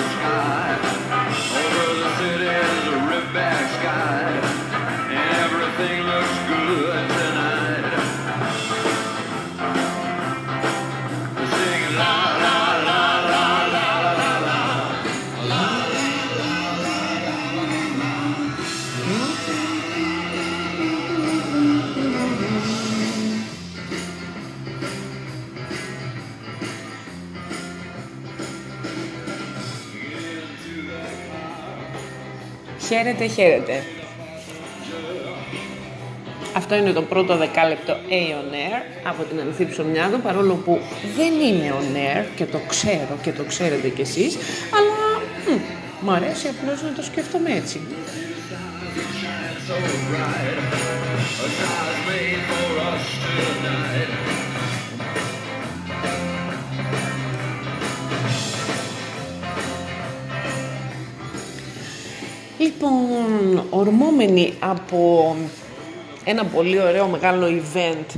sky. Χαίρετε, χαίρετε. Αυτό είναι το πρώτο δεκάλεπτο A on Air από την Ανθή Ψωμιάδο, παρόλο που δεν είναι on air και το ξέρω και το ξέρετε κι εσείς, αλλά μ, μου αρέσει απλώς να το σκέφτομαι έτσι. Λοιπόν, ορμόμενοι από ένα πολύ ωραίο μεγάλο event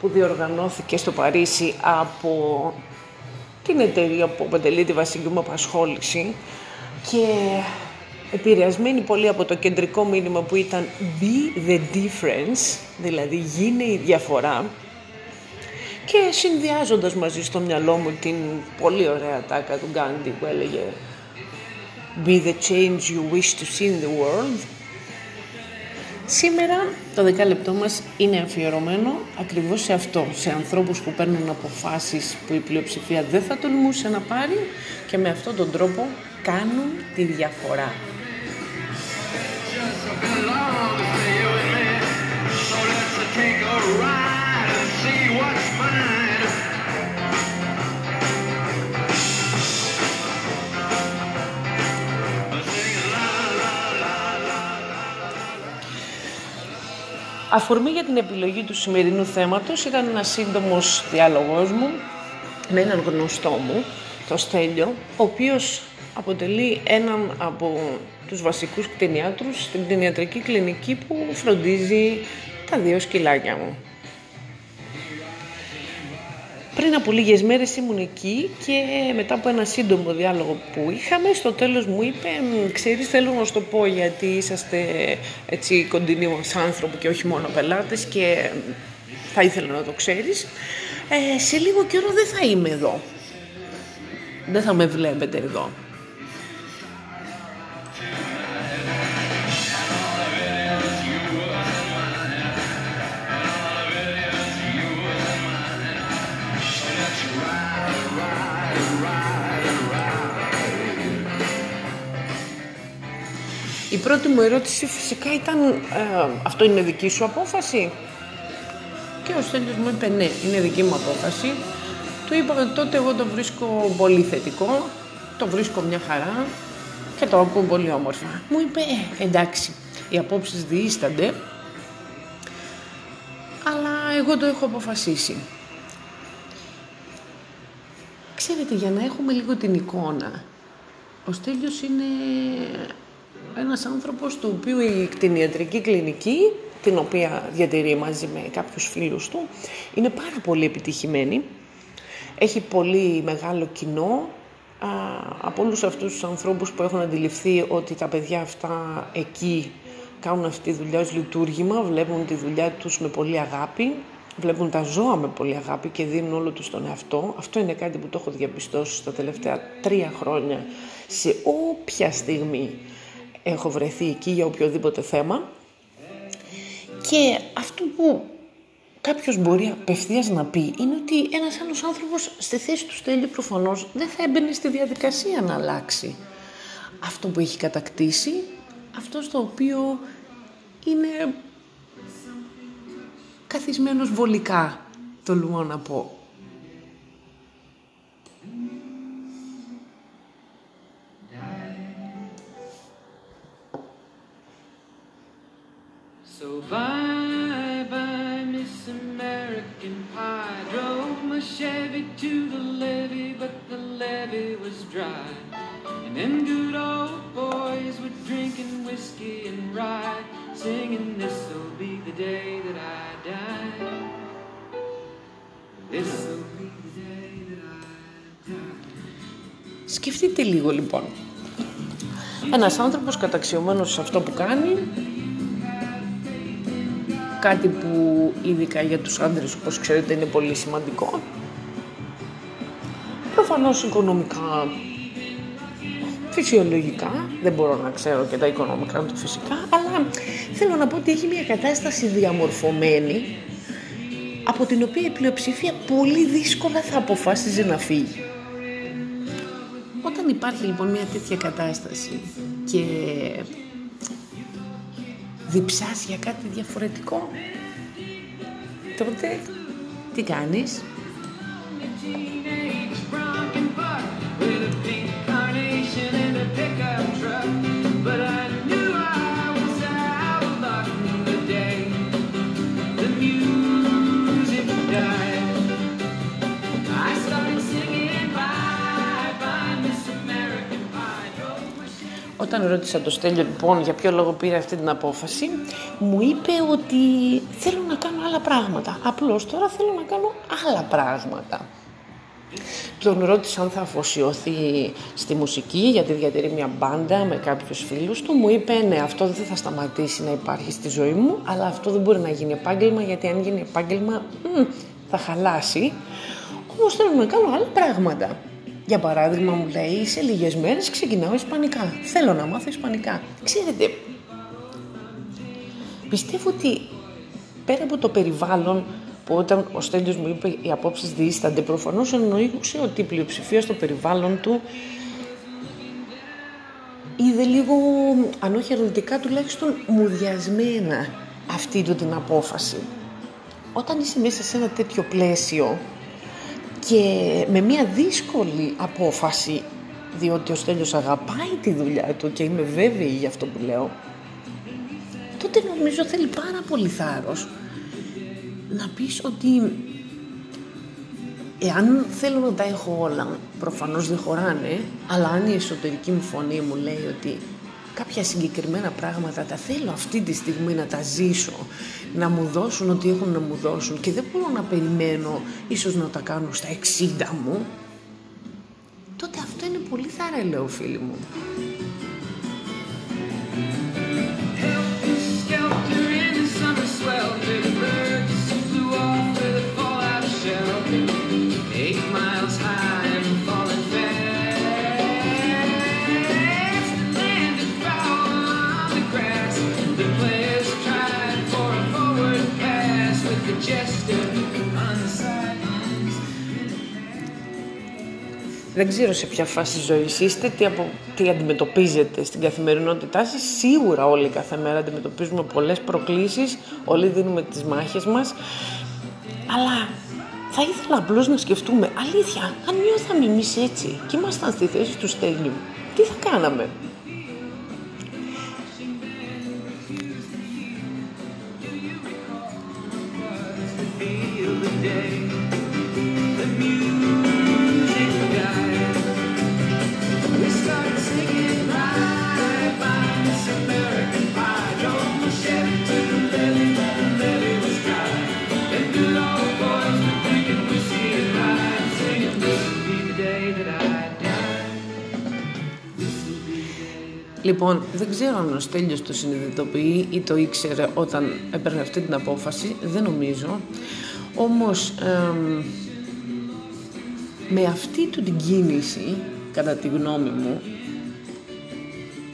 που διοργανώθηκε στο Παρίσι από την εταιρεία που αποτελεί τη βασική μου απασχόληση και επηρεασμένη πολύ από το κεντρικό μήνυμα που ήταν Be the difference, δηλαδή γίνε η διαφορά και συνδυάζοντας μαζί στο μυαλό μου την πολύ ωραία τάκα του Γκάντι που έλεγε Be the change you wish to see in the world. Σήμερα το δεκάλεπτό μας είναι αφιερωμένο ακριβώς σε αυτό, σε ανθρώπους που παίρνουν αποφάσεις που η πλειοψηφία δεν θα τολμούσε να πάρει και με αυτόν τον τρόπο κάνουν τη διαφορά. Αφορμή για την επιλογή του σημερινού θέματος ήταν ένας σύντομος διάλογός μου με έναν γνωστό μου, το Στέλιο, ο οποίος αποτελεί έναν από τους βασικούς κτηνιάτρους στην κτηνιατρική κλινική που φροντίζει τα δύο σκυλάκια μου. Πριν από λίγες μέρες ήμουν εκεί και μετά από ένα σύντομο διάλογο που είχαμε, στο τέλος μου είπε «Ξέρεις, θέλω να σου το πω γιατί είσαστε έτσι κοντινοί μας άνθρωποι και όχι μόνο πελάτες και θα ήθελα να το ξέρεις. Ε, σε λίγο καιρό δεν θα είμαι εδώ. Δεν θα με βλέπετε εδώ. Η πρώτη μου ερώτηση φυσικά ήταν ε, αυτό είναι δική σου απόφαση; Και ο Στέλιος μου είπε ναι είναι δική μου απόφαση. Του είπα ότι τότε εγώ το βρίσκω πολύ θετικό το βρίσκω μια χαρά και το ακούω πολύ όμορφα. Μου είπε ε, εντάξει οι απόψεις διήστανται αλλά εγώ το έχω αποφασίσει Ξέρετε, για να έχουμε λίγο την εικόνα, ο Στέλιος είναι ένας άνθρωπος του οποίου η κτηνιατρική κλινική, την οποία διατηρεί μαζί με κάποιους φίλους του, είναι πάρα πολύ επιτυχημένη. Έχει πολύ μεγάλο κοινό α, από όλους αυτούς τους ανθρώπους που έχουν αντιληφθεί ότι τα παιδιά αυτά εκεί κάνουν αυτή τη δουλειά ως λειτουργήμα, βλέπουν τη δουλειά τους με πολύ αγάπη, βλέπουν τα ζώα με πολύ αγάπη και δίνουν όλο τους τον εαυτό. Αυτό είναι κάτι που το έχω διαπιστώσει στα τελευταία τρία χρόνια σε όποια στιγμή έχω βρεθεί εκεί για οποιοδήποτε θέμα και αυτό που κάποιος μπορεί απευθείας να πει είναι ότι ένας άλλος άνθρωπος στη θέση του στέλνει προφανώς δεν θα έμπαινε στη διαδικασία να αλλάξει αυτό που έχει κατακτήσει, αυτό στο οποίο είναι καθισμένος βολικά, τολμώ να πω. So bye bye Miss American Pie Drove my Chevy to the levee But the levee was dry And them good old boys were drinking whiskey and rye Singing this'll be the day that I die This'll be the day that I die Σκεφτείτε λίγο λοιπόν ένας άνθρωπος καταξιωμένος σε αυτό που κάνει κάτι που ειδικά για τους άντρες όπως ξέρετε είναι πολύ σημαντικό. Προφανώς οικονομικά, φυσιολογικά, δεν μπορώ να ξέρω και τα οικονομικά του φυσικά, αλλά θέλω να πω ότι έχει μια κατάσταση διαμορφωμένη από την οποία η πλειοψηφία πολύ δύσκολα θα αποφάσιζε να φύγει. Όταν υπάρχει λοιπόν μια τέτοια κατάσταση και διψάς για κάτι διαφορετικό, τότε τι κάνεις; Όταν ρώτησα το Στέλιο λοιπόν για ποιο λόγο πήρε αυτή την απόφαση, μου είπε ότι θέλω να κάνω άλλα πράγματα. Απλώς τώρα θέλω να κάνω άλλα πράγματα. Τον ρώτησα αν θα αφοσιωθεί στη μουσική γιατί διατηρεί μια μπάντα με κάποιους φίλους του. Μου είπε ναι αυτό δεν θα σταματήσει να υπάρχει στη ζωή μου αλλά αυτό δεν μπορεί να γίνει επάγγελμα γιατί αν γίνει επάγγελμα μ, θα χαλάσει. Όμως θέλω να κάνω άλλα πράγματα. Για παράδειγμα μου λέει σε λίγες μέρες ξεκινάω Ισπανικά. Θέλω να μάθω Ισπανικά. Ξέρετε, πιστεύω ότι πέρα από το περιβάλλον που όταν ο Στέλιος μου είπε οι απόψεις διήστανται, προφανώς εννοούσε ότι η πλειοψηφία στο περιβάλλον του είδε λίγο, αν όχι αρνητικά, τουλάχιστον μουδιασμένα αυτή του την απόφαση. Όταν είσαι μέσα σε ένα τέτοιο πλαίσιο και με μια δύσκολη απόφαση, διότι ο Στέλιος αγαπάει τη δουλειά του και είμαι βέβαιη για αυτό που λέω, τότε νομίζω θέλει πάρα πολύ θάρρος να πεις ότι εάν θέλω να τα έχω όλα, προφανώς δεν χωράνε, αλλά αν η εσωτερική μου φωνή μου λέει ότι κάποια συγκεκριμένα πράγματα τα θέλω αυτή τη στιγμή να τα ζήσω, να μου δώσουν ό,τι έχουν να μου δώσουν και δεν μπορώ να περιμένω ίσως να τα κάνω στα 60 μου, τότε αυτό είναι πολύ θαραλέο φίλοι μου. Δεν ξέρω σε ποια φάση ζωής είστε, τι, απο... τι αντιμετωπίζετε στην καθημερινότητά σας. Σίγουρα όλοι κάθε μέρα αντιμετωπίζουμε πολλές προκλήσεις, όλοι δίνουμε τις μάχες μας. Αλλά θα ήθελα απλώς να σκεφτούμε, αλήθεια, αν νιώθαμε εμείς έτσι και ήμασταν στη θέση του Στέλιου, τι θα κάναμε; Λοιπόν, δεν ξέρω αν ο Στέλιος το συνειδητοποιεί ή το ήξερε όταν έπαιρνε αυτή την απόφαση, δεν νομίζω. Όμως, με αυτή του την κίνηση, κατά τη γνώμη μου,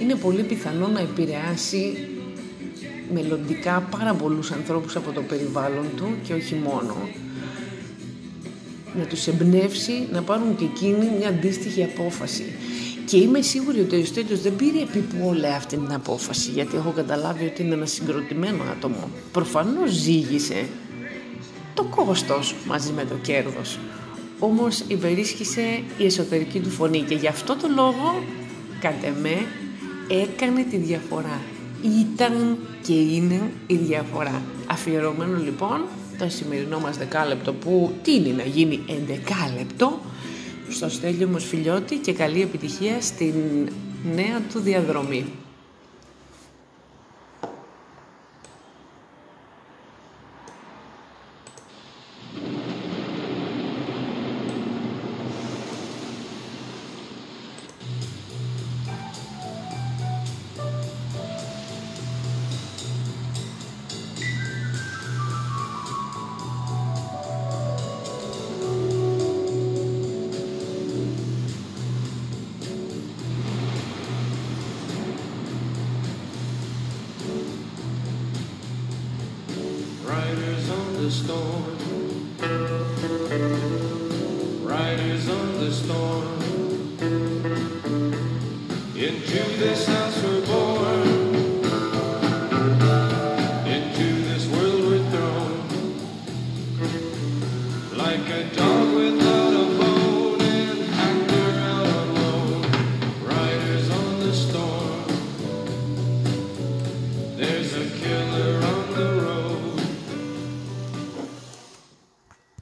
είναι πολύ πιθανό να επηρεάσει μελλοντικά πάρα πολλούς ανθρώπους από το περιβάλλον του και όχι μόνο. Να τους εμπνεύσει να πάρουν και εκείνοι μια αντίστοιχη απόφαση. Και είμαι σίγουρη ότι ο Στέλιος δεν πήρε επιπόλαια αυτή την απόφαση, γιατί έχω καταλάβει ότι είναι ένα συγκροτημένο άτομο. Προφανώς ζήγησε το κόστος μαζί με το κέρδος. Όμως υπερίσχυσε η εσωτερική του φωνή και γι' αυτό το λόγο, κατ' εμέ, έκανε τη διαφορά. Ήταν και είναι η διαφορά. Αφιερωμένο λοιπόν το σημερινό μας δεκάλεπτο που τι είναι να γίνει εντεκάλεπτο στο Στέλιο Μοσφιλιώτη και καλή επιτυχία στην νέα του διαδρομή. the storm.